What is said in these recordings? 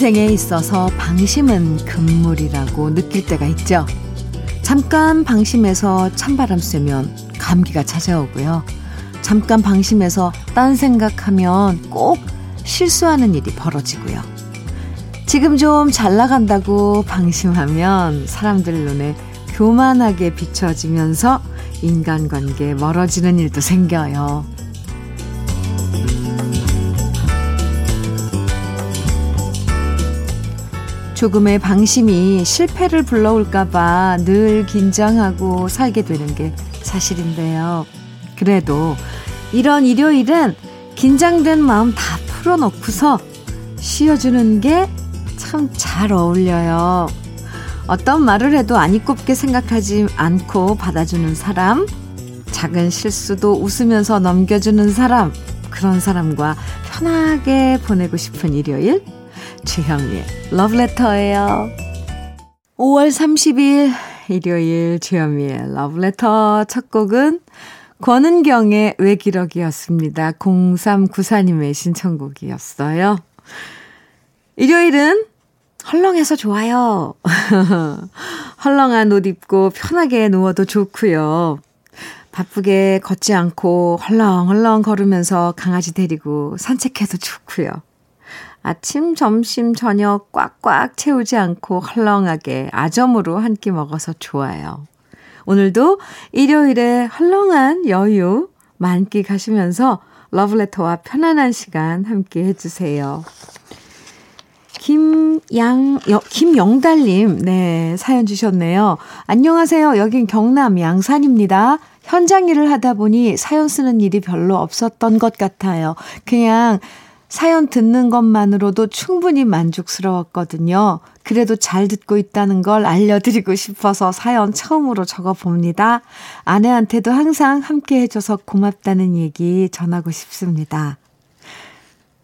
인생에 있어서 방심은 금물이라고 느낄 때가 있죠. 잠깐 방심해서 찬바람 쐬면 감기가 찾아오고요. 잠깐 방심해서 딴 생각하면 꼭 실수하는 일이 벌어지고요. 지금 좀 잘 나간다고 방심하면 사람들 눈에 교만하게 비춰지면서 인간관계 멀어지는 일도 생겨요. 조금의 방심이 실패를 불러올까봐 늘 긴장하고 살게 되는 게 사실인데요. 그래도 이런 일요일은 긴장된 마음 다 풀어놓고서 쉬어주는 게 참 잘 어울려요. 어떤 말을 해도 안이꼽게 생각하지 않고 받아주는 사람, 작은 실수도 웃으면서 넘겨주는 사람, 그런 사람과 편하게 보내고 싶은 일요일, 주현미의 러브레터예요. 5월 30일 일요일 주현미의 러브레터 첫 곡은 권은경의 외기록이었습니다. 0394님의 신청곡이었어요. 일요일은 헐렁해서 좋아요. 헐렁한 옷 입고 편하게 누워도 좋고요. 바쁘게 걷지 않고 헐렁헐렁 걸으면서 강아지 데리고 산책해도 좋고요. 아침, 점심, 저녁 꽉꽉 채우지 않고 헐렁하게 아점으로 한 끼 먹어서 좋아요. 오늘도 일요일에 헐렁한 여유 만끽하시면서 러브레터와 편안한 시간 함께 해주세요. 김양, 김영달님, 네, 사연 주셨네요. 안녕하세요. 여긴 경남 양산입니다. 현장 일을 하다 보니 사연 쓰는 일이 별로 없었던 것 같아요. 그냥 사연 듣는 것만으로도 충분히 만족스러웠거든요. 그래도 잘 듣고 있다는 걸 알려드리고 싶어서 사연 처음으로 적어봅니다. 아내한테도 항상 함께 해줘서 고맙다는 얘기 전하고 싶습니다.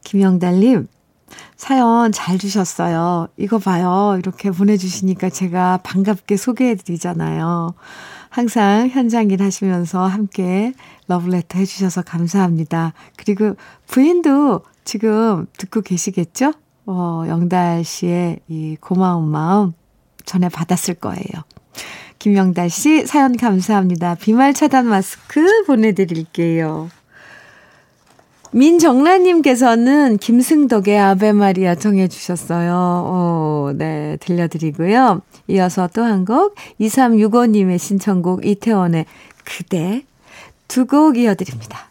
김영달님, 사연 잘 주셨어요. 이거 봐요. 이렇게 보내주시니까 제가 반갑게 소개해드리잖아요. 항상 현장 일 하시면서 함께 러브레터 해주셔서 감사합니다. 그리고 부인도 지금 듣고 계시겠죠? 어, 영달 씨의 이 고마운 마음 전해 받았을 거예요. 김영달 씨 사연 감사합니다. 비말 차단 마스크 보내드릴게요. 민정란님께서는 김승덕의 아베 마리아 정해 주셨어요. 어, 네, 들려드리고요. 이어서 또 한 곡, 2365님의 신청곡 이태원의 그대 두 곡 이어드립니다.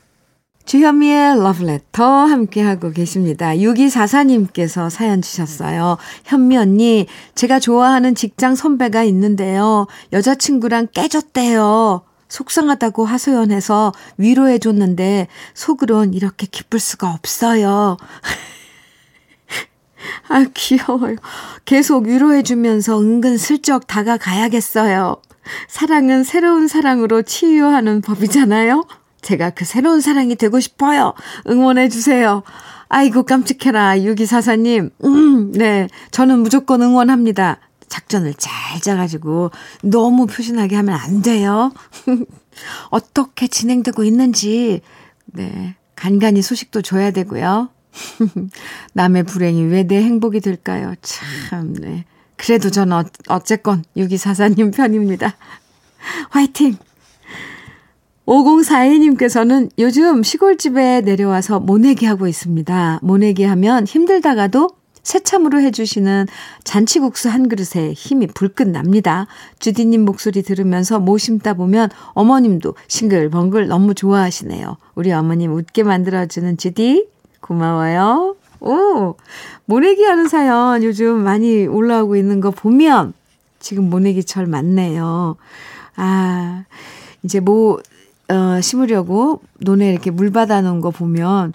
주현미의 러브레터 함께하고 계십니다. 6244님께서 사연 주셨어요. 현미 언니, 제가 좋아하는 직장 선배가 있는데요. 여자친구랑 깨졌대요. 속상하다고 하소연해서 위로해줬는데 속으론 이렇게 기쁠 수가 없어요. 아, 귀여워요. 계속 위로해주면서 은근 슬쩍 다가가야겠어요. 사랑은 새로운 사랑으로 치유하는 법이잖아요. 제가 그 새로운 사랑이 되고 싶어요. 응원해주세요. 아이고, 깜찍해라. 6244님. 음, 네. 저는 무조건 응원합니다. 작전을 잘 짜가지고 너무 표신하게 하면 안 돼요. 어떻게 진행되고 있는지, 네. 간간히 소식도 줘야 되고요. 남의 불행이 왜 내 행복이 될까요? 참, 네. 그래도 저는 어, 어쨌건 6244님 편입니다. 화이팅! 5042님께서는 요즘 시골집에 내려와서 모내기 하고 있습니다. 모내기 하면 힘들다가도 새참으로 해주시는 잔치국수 한 그릇에 힘이 불끈 납니다. 주디님 목소리 들으면서 모 심다 보면 어머님도 싱글벙글 너무 좋아하시네요. 우리 어머님 웃게 만들어주는 주디 고마워요. 오 모내기 하는 사연 요즘 많이 올라오고 있는 거 보면 지금 모내기철 맞네요. 아 이제 뭐 어, 심으려고 논에 이렇게 물 받아 놓은 거 보면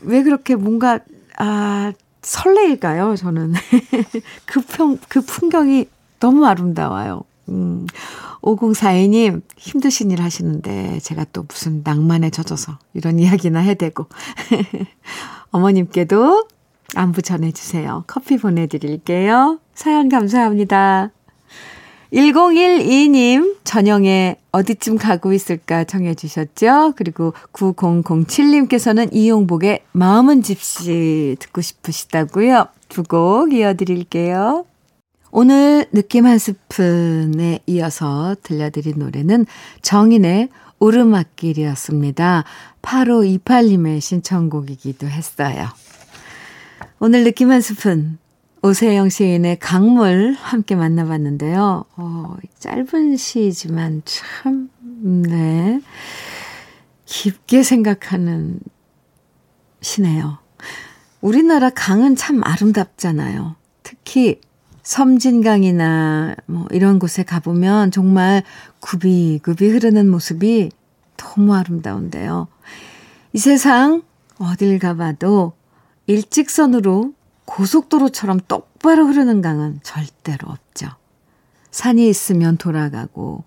왜 그렇게 뭔가 아 설레일까요? 저는 그 평, 그 풍경이 너무 아름다워요. 음, 5042님 힘드신 일 하시는데 제가 또 무슨 낭만에 젖어서 이런 이야기나 해대고 어머님께도 안부 전해주세요. 커피 보내드릴게요. 사연 감사합니다. 1012님, 전영에 어디쯤 가고 있을까 정해 주셨죠? 그리고 9007님께서는 이용복의 마음은 집시 듣고 싶으시다고요? 두 곡 이어드릴게요. 오늘 느낌 한 스푼에 이어서 들려드린 노래는 정인의 오르막길이었습니다. 8528님의 신청곡이기도 했어요. 오늘 느낌 한 스푼 오세영 시인의 강물 함께 만나봤는데요. 어, 짧은 시지만 참, 네. 깊게 생각하는 시네요. 우리나라 강은 참 아름답잖아요. 특히 섬진강이나 뭐 이런 곳에 가보면 정말 굽이굽이 흐르는 모습이 너무 아름다운데요. 이 세상 어딜 가봐도 일직선으로 고속도로처럼 똑바로 흐르는 강은 절대로 없죠. 산이 있으면 돌아가고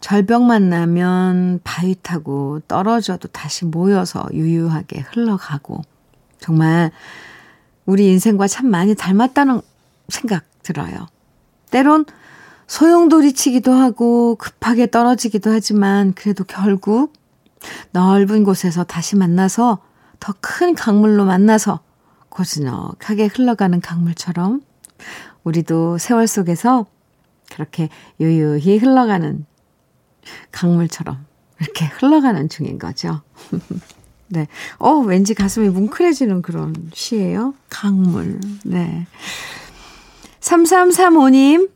절벽 만나면 바위 타고 떨어져도 다시 모여서 유유하게 흘러가고 정말 우리 인생과 참 많이 닮았다는 생각 들어요. 때론 소용돌이치기도 하고 급하게 떨어지기도 하지만 그래도 결국 넓은 곳에서 다시 만나서 더 큰 강물로 만나서 고즈넉하게 흘러가는 강물처럼 우리도 세월 속에서 그렇게 유유히 흘러가는 강물처럼 이렇게 흘러가는 중인 거죠. 네. 어, 왠지 가슴이 뭉클해지는 그런 시예요. 강물. 네. 3335님,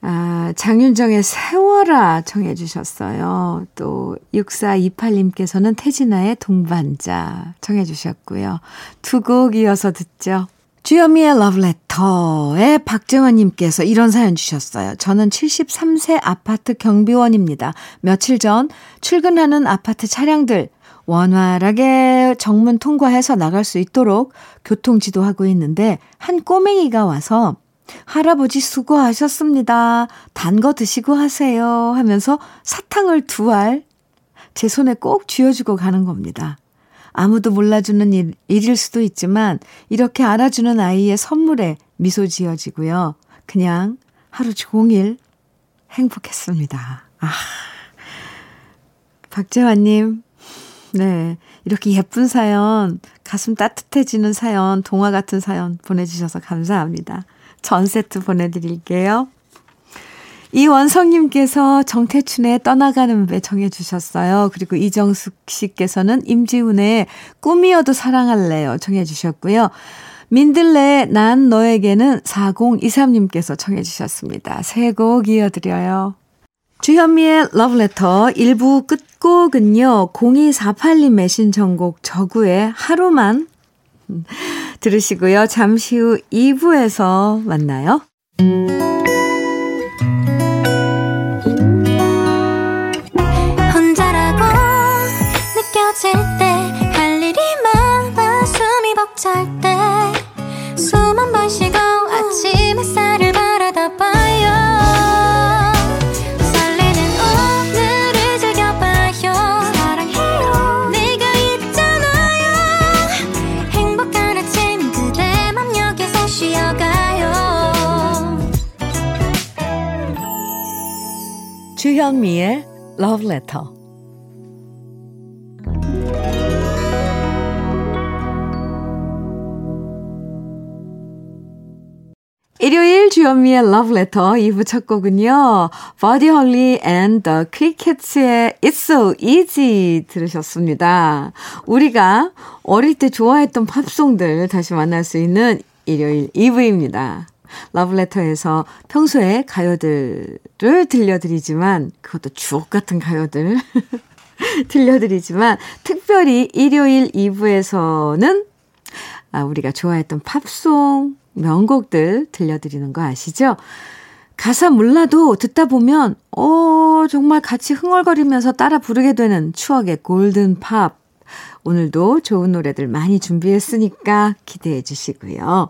아, 장윤정의 세워라 청해 주셨어요. 또 6428님께서는 태진아의 동반자 청해 주셨고요. 두 곡 이어서 듣죠. 주현미의 러브레터에 박재원님께서 이런 사연 주셨어요. 저는 73세 아파트 경비원입니다. 며칠 전 출근하는 아파트 차량들 원활하게 정문 통과해서 나갈 수 있도록 교통 지도하고 있는데 한 꼬맹이가 와서 할아버지 수고하셨습니다. 단 거 드시고 하세요. 하면서 사탕을 두 알 제 손에 꼭 쥐어주고 가는 겁니다. 아무도 몰라주는 일, 일일 수도 있지만 이렇게 알아주는 아이의 선물에 미소 지어지고요. 그냥 하루 종일 행복했습니다. 아. 박재환님, 네. 이렇게 예쁜 사연, 가슴 따뜻해지는 사연, 동화 같은 사연 보내주셔서 감사합니다. 전 세트 보내드릴게요. 이원성님께서 정태춘의 떠나가는 배 정해주셨어요. 그리고 이정숙 씨께서는 임지훈의 꿈이어도 사랑할래요 정해주셨고요. 민들레 난 너에게는 4023님께서 청해주셨습니다. 세곡 이어드려요. 주현미의 러브레터 1부 끝곡은요. 0248님의 신청곡 저구의 하루만 들으시고요. 잠시 후 2부에서 만나요. 혼자라고 느껴질 때 할 일이 많아 숨이 벅찰 때 숨 한 번 쉬고 아침 햇살 주현미의 Love Letter. 일요일 주현미의 Love Letter 2부 첫 곡은요. Buddy Holly and the Crickets의 It's So Easy 들으셨습니다. 우리가 어릴 때 좋아했던 팝송들 다시 만날 수 있는 일요일 2부입니다. 러브레터에서 평소에 가요들을 들려드리지만 그것도 주옥 같은 가요들 들려드리지만 특별히 일요일 2부에서는 아, 우리가 좋아했던 팝송 명곡들 들려드리는 거 아시죠? 가사 몰라도 듣다 보면 어 정말 같이 흥얼거리면서 따라 부르게 되는 추억의 골든 팝 오늘도 좋은 노래들 많이 준비했으니까 기대해 주시고요.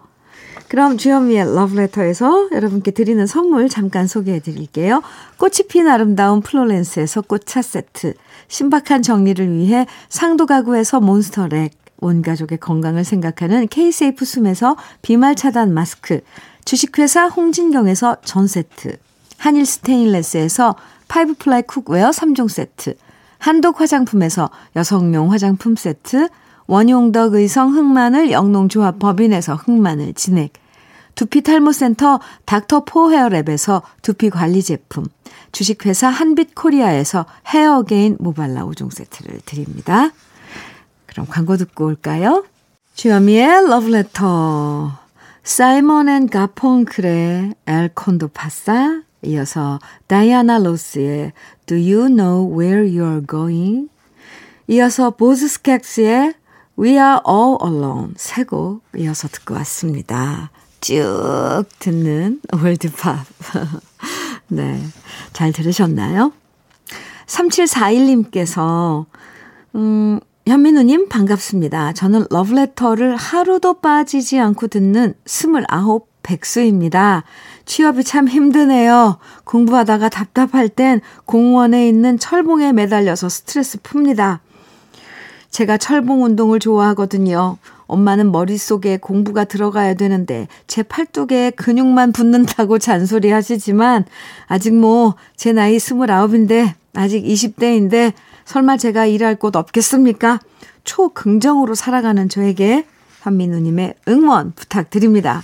그럼 주현미의 러브레터에서 여러분께 드리는 선물 잠깐 소개해 드릴게요. 꽃이 핀 아름다운 플로렌스에서 꽃차 세트, 신박한 정리를 위해 상도 가구에서 몬스터렉, 온 가족의 건강을 생각하는 케이세이프 숨에서 비말 차단 마스크, 주식회사 홍진경에서 전 세트, 한일 스테인레스에서 five ply cookware 3종 세트, 한독 화장품에서 여성용 화장품 세트, 원용덕 의성 흑마늘 영농조합 법인에서 흑마늘 진액, 두피 탈모센터 닥터포 헤어랩에서 두피 관리 제품, 주식회사 한빛코리아에서 헤어게인 모발라 5종 세트를 드립니다. 그럼 광고 듣고 올까요? 주현미의 러브레터, 사이먼 앤 가펑클의 El Condor Pasa, 이어서 다이아나 로스의 Do You Know Where You're Going? 이어서 보즈 스캑스의 We Are All Alone 세 곡 이어서 듣고 왔습니다. 쭉 듣는 월드팝. 네. 잘 들으셨나요? 3741님께서, 음, 현민우님 반갑습니다. 저는 러브레터를 하루도 빠지지 않고 듣는 29 백수입니다. 취업이 참 힘드네요. 공부하다가 답답할 땐 공원에 있는 철봉에 매달려서 스트레스 풉니다. 제가 철봉 운동을 좋아하거든요. 엄마는 머릿속에 공부가 들어가야 되는데 제 팔뚝에 근육만 붙는다고 잔소리 하시지만 아직 뭐 제 나이 29인데 아직 20대인데 설마 제가 일할 곳 없겠습니까? 초긍정으로 살아가는 저에게 현민우님의 응원 부탁드립니다.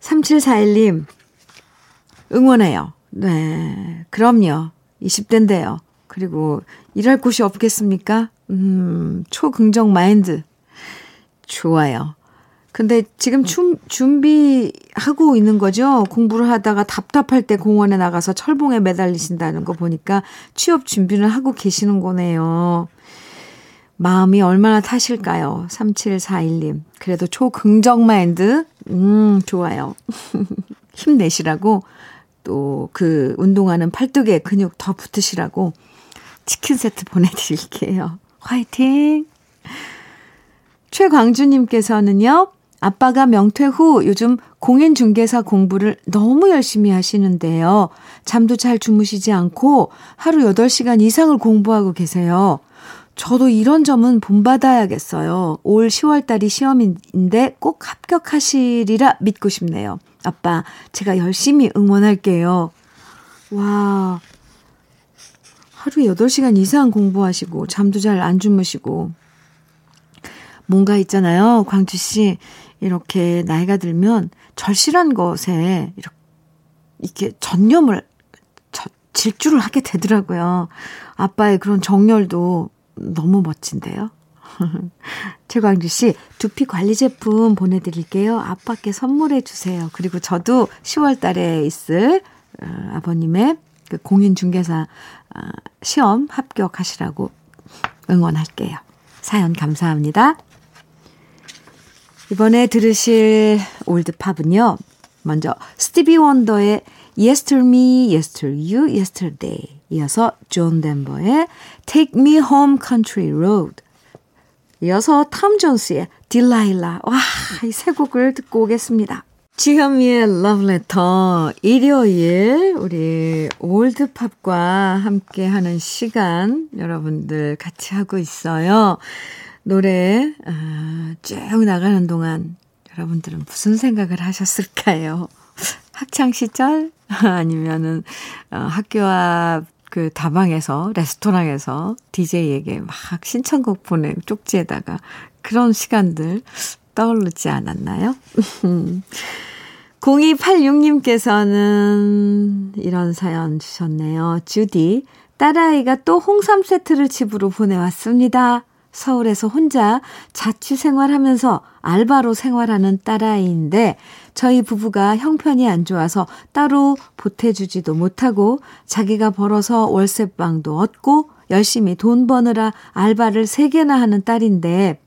3741님, 응원해요. 네, 그럼요. 20대인데요. 그리고 일할 곳이 없겠습니까? 음, 초긍정 마인드. 좋아요. 근데 지금 춤, 준비하고 있는 거죠? 공부를 하다가 답답할 때 공원에 나가서 철봉에 매달리신다는 거 보니까 취업 준비를 하고 계시는 거네요. 마음이 얼마나 타실까요? 3741님. 그래도 초긍정 마인드, 음, 좋아요. 힘내시라고, 또 그 운동하는 팔뚝에 근육 더 붙으시라고 치킨 세트 보내드릴게요. 화이팅! 최광주님께서는요, 아빠가 명퇴 후 요즘 공인중개사 공부를 너무 열심히 하시는데요. 잠도 잘 주무시지 않고 하루 8시간 이상을 공부하고 계세요. 저도 이런 점은 본받아야겠어요. 올 10월달이 시험인데 꼭 합격하시리라 믿고 싶네요. 아빠, 제가 열심히 응원할게요. 와, 하루에 8시간 이상 공부하시고, 잠도 잘 안 주무시고. 뭔가 있잖아요. 광주 씨, 이렇게 나이가 들면 절실한 것에 이렇게, 전념을, 질주를 하게 되더라고요. 아빠의 그런 정열도 너무 멋진데요. 최광주 씨, 두피 관리 제품 보내드릴게요. 아빠께 선물해 주세요. 그리고 저도 10월 달에 있을 어, 아버님의 그 공인중개사 어, 시험 합격하시라고 응원할게요. 사연 감사합니다. 이번에 들으실 올드팝은요. 먼저 스티비 원더의 Yesterday, Yesterday, Yesterday 이어서 존 덴버의 Take Me Home Country Road 이어서 탐 존스의 Delilah 와, 이 세 곡을 듣고 오겠습니다. 지현미의 러브레터 일요일 우리 올드팝과 함께하는 시간 여러분들 같이 하고 있어요. 노래 아, 쭉 나가는 동안 여러분들은 무슨 생각을 하셨을까요? 학창 시절 아니면은 어, 학교 앞 그 다방에서 레스토랑에서 DJ에게 막 신청곡 보내 쪽지에다가 그런 시간들 떠오르지 않았나요? 0286님께서는 이런 사연 주셨네요. 주디, 딸아이가 또 홍삼 세트를 집으로 보내왔습니다. 서울에서 혼자 자취 생활하면서 알바로 생활하는 딸아이인데 저희 부부가 형편이 안 좋아서 따로 보태주지도 못하고 자기가 벌어서 월세방도 얻고 열심히 돈 버느라 알바를 3개나 하는 딸인데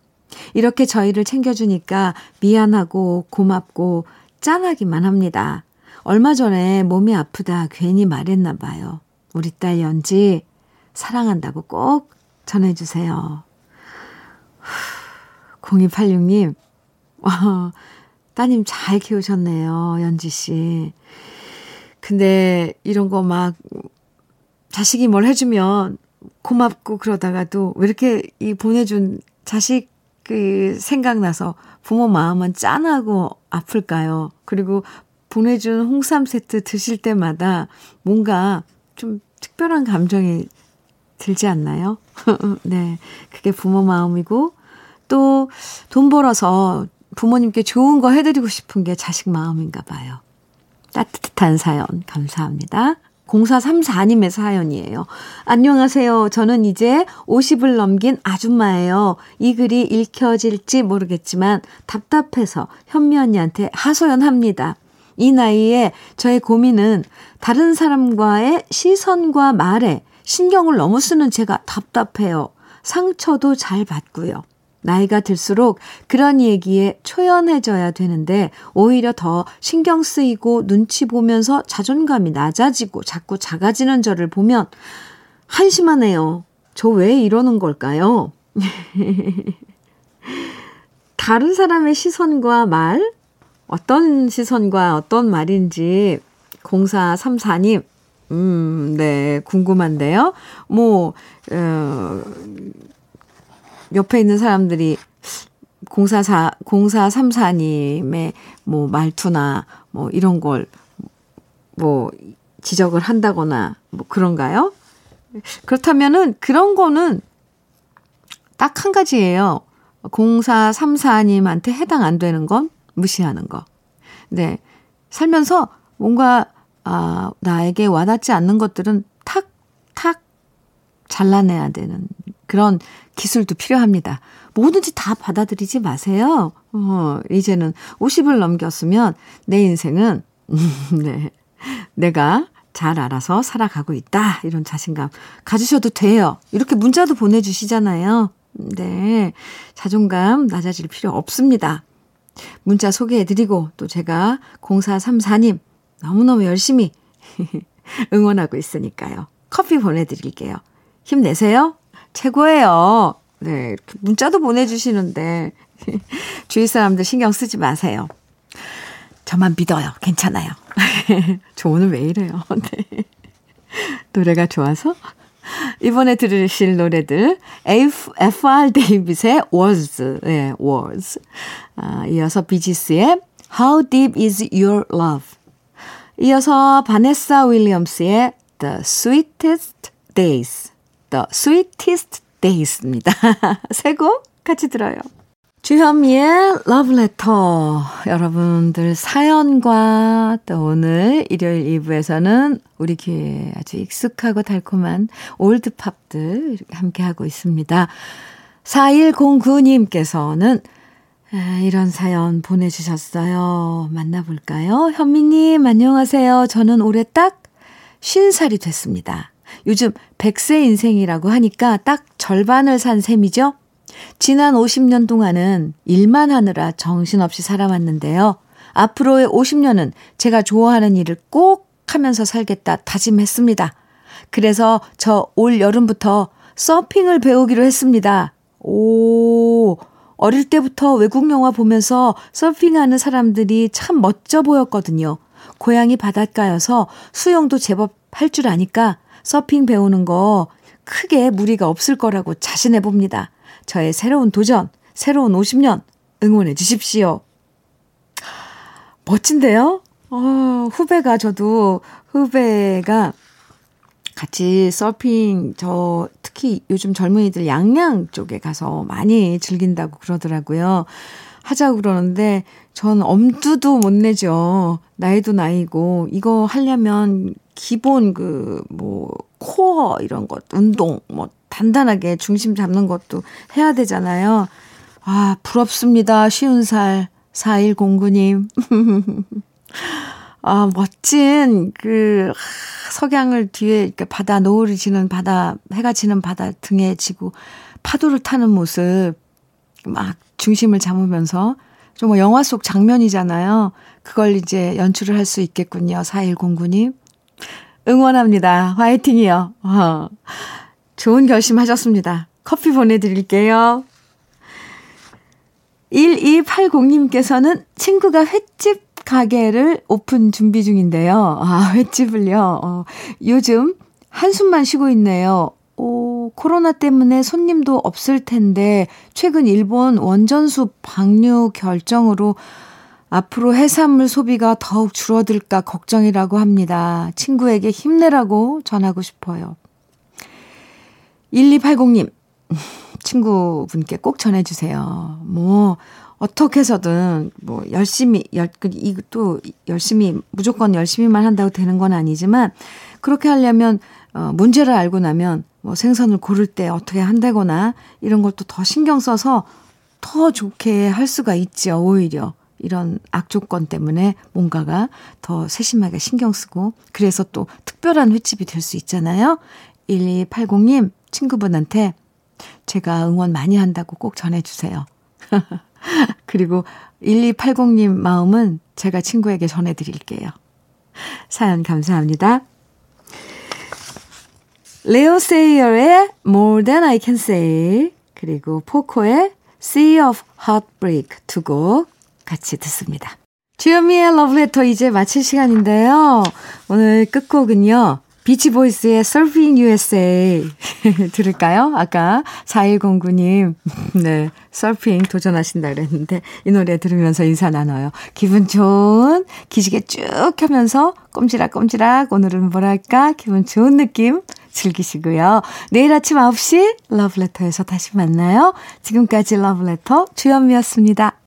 이렇게 저희를 챙겨주니까 미안하고 고맙고 짠하기만 합니다. 얼마 전에 몸이 아프다 괜히 말했나 봐요. 우리 딸 연지 사랑한다고 꼭 전해주세요. 0286님, 와, 따님 잘 키우셨네요, 연지 씨. 근데 이런 거 막 자식이 뭘 해주면 고맙고 그러다가도 왜 이렇게 이 보내준 자식 그 생각나서 부모 마음은 짠하고 아플까요? 그리고 보내준 홍삼 세트 드실 때마다 뭔가 좀 특별한 감정이 들지 않나요? 네. 그게 부모 마음이고, 또 돈 벌어서 부모님께 좋은 거 해드리고 싶은 게 자식 마음인가 봐요. 따뜻한 사연, 감사합니다. 0434님의 사연이에요. 안녕하세요. 저는 이제 50을 넘긴 아줌마예요. 이 글이 읽혀질지 모르겠지만 답답해서 현미 언니한테 하소연합니다. 이 나이에 저의 고민은 다른 사람과의 시선과 말에 신경을 너무 쓰는 제가 답답해요. 상처도 잘 받고요. 나이가 들수록 그런 얘기에 초연해져야 되는데 오히려 더 신경 쓰이고 눈치 보면서 자존감이 낮아지고 자꾸 작아지는 저를 보면 한심하네요. 저 왜 이러는 걸까요? 다른 사람의 시선과 말, 어떤 시선과 어떤 말인지 0434님, 음, 네, 궁금한데요. 뭐, 어, 옆에 있는 사람들이 044, 0434님의 뭐 말투나 뭐 이런 걸 뭐 지적을 한다거나 뭐 그런가요? 그렇다면은 그런 거는 딱 한 가지예요. 0434님한테 해당 안 되는 건 무시하는 거. 네. 살면서 뭔가, 아, 나에게 와닿지 않는 것들은 탁, 탁 잘라내야 되는 그런 기술도 필요합니다. 뭐든지 다 받아들이지 마세요. 어, 이제는 50을 넘겼으면 내 인생은, 네. 내가 잘 알아서 살아가고 있다. 이런 자신감 가지셔도 돼요. 이렇게 문자도 보내주시잖아요. 네. 자존감 낮아질 필요 없습니다. 문자 소개해드리고 또 제가 0434님 너무너무 열심히 응원하고 있으니까요. 커피 보내드릴게요. 힘내세요. 최고예요. 네, 문자도 보내주시는데 주위 사람들 신경 쓰지 마세요. 저만 믿어요. 괜찮아요. 저 오늘 왜 이래요? 네. 노래가 좋아서 이번에 들으실 노래들 F, FR 데이빗의 Was, 예, Was. 아, 이어서 비지스의 How Deep Is Your Love. 이어서 바네사 윌리엄스의 The Sweetest Days. The Sweetest Days입니다. 세곡 같이 들어요. 주현미의 러브레터. 여러분들 사연과 또 오늘 일요일 2부에서는 우리 귀에 아주 익숙하고 달콤한 올드팝들 함께하고 있습니다. 4109님께서는 아, 이런 사연 보내주셨어요. 만나볼까요? 현미님, 안녕하세요. 저는 올해 딱 50살이 됐습니다. 요즘 100세 인생이라고 하니까 딱 절반을 산 셈이죠? 지난 50년 동안은 일만 하느라 정신없이 살아왔는데요. 앞으로의 50년은 제가 좋아하는 일을 꼭 하면서 살겠다 다짐했습니다. 그래서 저 올 여름부터 서핑을 배우기로 했습니다. 오, 어릴 때부터 외국 영화 보면서 서핑하는 사람들이 참 멋져 보였거든요. 고향이 바닷가여서 수영도 제법 할 줄 아니까 서핑 배우는 거 크게 무리가 없을 거라고 자신해 봅니다. 저의 새로운 도전, 새로운 50년 응원해 주십시오. 멋진데요? 어, 후배가 저도 후배가 같이 서핑 저 특히 요즘 젊은이들 양양 쪽에 가서 많이 즐긴다고 그러더라고요. 하자고 그러는데 전 엄두도 못 내죠. 나이도 나이고 이거 하려면 기본 그 뭐 코어 이런 것 운동 뭐 단단하게 중심 잡는 것도 해야 되잖아요. 아, 부럽습니다. 쉬운 살 4109님. 아, 멋진 그 석양을 뒤에 이렇게 바다 노을이 지는 바다 해가 지는 바다 등에 지고 파도를 타는 모습 막 중심을 잡으면서 정말 영화 속 장면이잖아요. 그걸 이제 연출을 할 수 있겠군요. 4109님. 응원합니다. 화이팅이요. 어. 좋은 결심 하셨습니다. 커피 보내드릴게요. 1280님께서는 친구가 횟집 가게를 오픈 준비 중인데요. 아, 횟집을요. 어, 요즘 한숨만 쉬고 있네요. 오, 코로나 때문에 손님도 없을 텐데, 최근 일본 원전수 방류 결정으로 앞으로 해산물 소비가 더욱 줄어들까 걱정이라고 합니다. 친구에게 힘내라고 전하고 싶어요. 1280님, 친구분께 꼭 전해주세요. 뭐, 어떻게 해서든, 뭐, 열심히, 열, 그, 이것도 열심히, 무조건 열심히만 한다고 되는 건 아니지만, 그렇게 하려면, 어, 문제를 알고 나면, 뭐, 생선을 고를 때 어떻게 한다거나, 이런 것도 더 신경 써서 더 좋게 할 수가 있죠, 오히려. 이런 악조건 때문에 뭔가가 더 세심하게 신경 쓰고, 그래서 또 특별한 횟집이 될 수 있잖아요. 1280님, 친구분한테 제가 응원 많이 한다고 꼭 전해주세요. 그리고 1280님 마음은 제가 친구에게 전해드릴게요. 사연 감사합니다. 레오 세이어의 More Than I Can Say 그리고 포코의 Sea of Heartbreak 두곡 같이 듣습니다. 주현미의 러브레터 이제 마칠 시간인데요. 오늘 끝곡은요. 비치보이스의 Surfing USA 들을까요? 아까 4109님, 네, 서핑 도전하신다 그랬는데 이 노래 들으면서 인사 나눠요. 기분 좋은 기지개 쭉 하면서 꼼지락꼼지락 오늘은 뭐랄까 기분 좋은 느낌 즐기시고요. 내일 아침 9시 러브레터에서 다시 만나요. 지금까지 러브레터 주현미였습니다.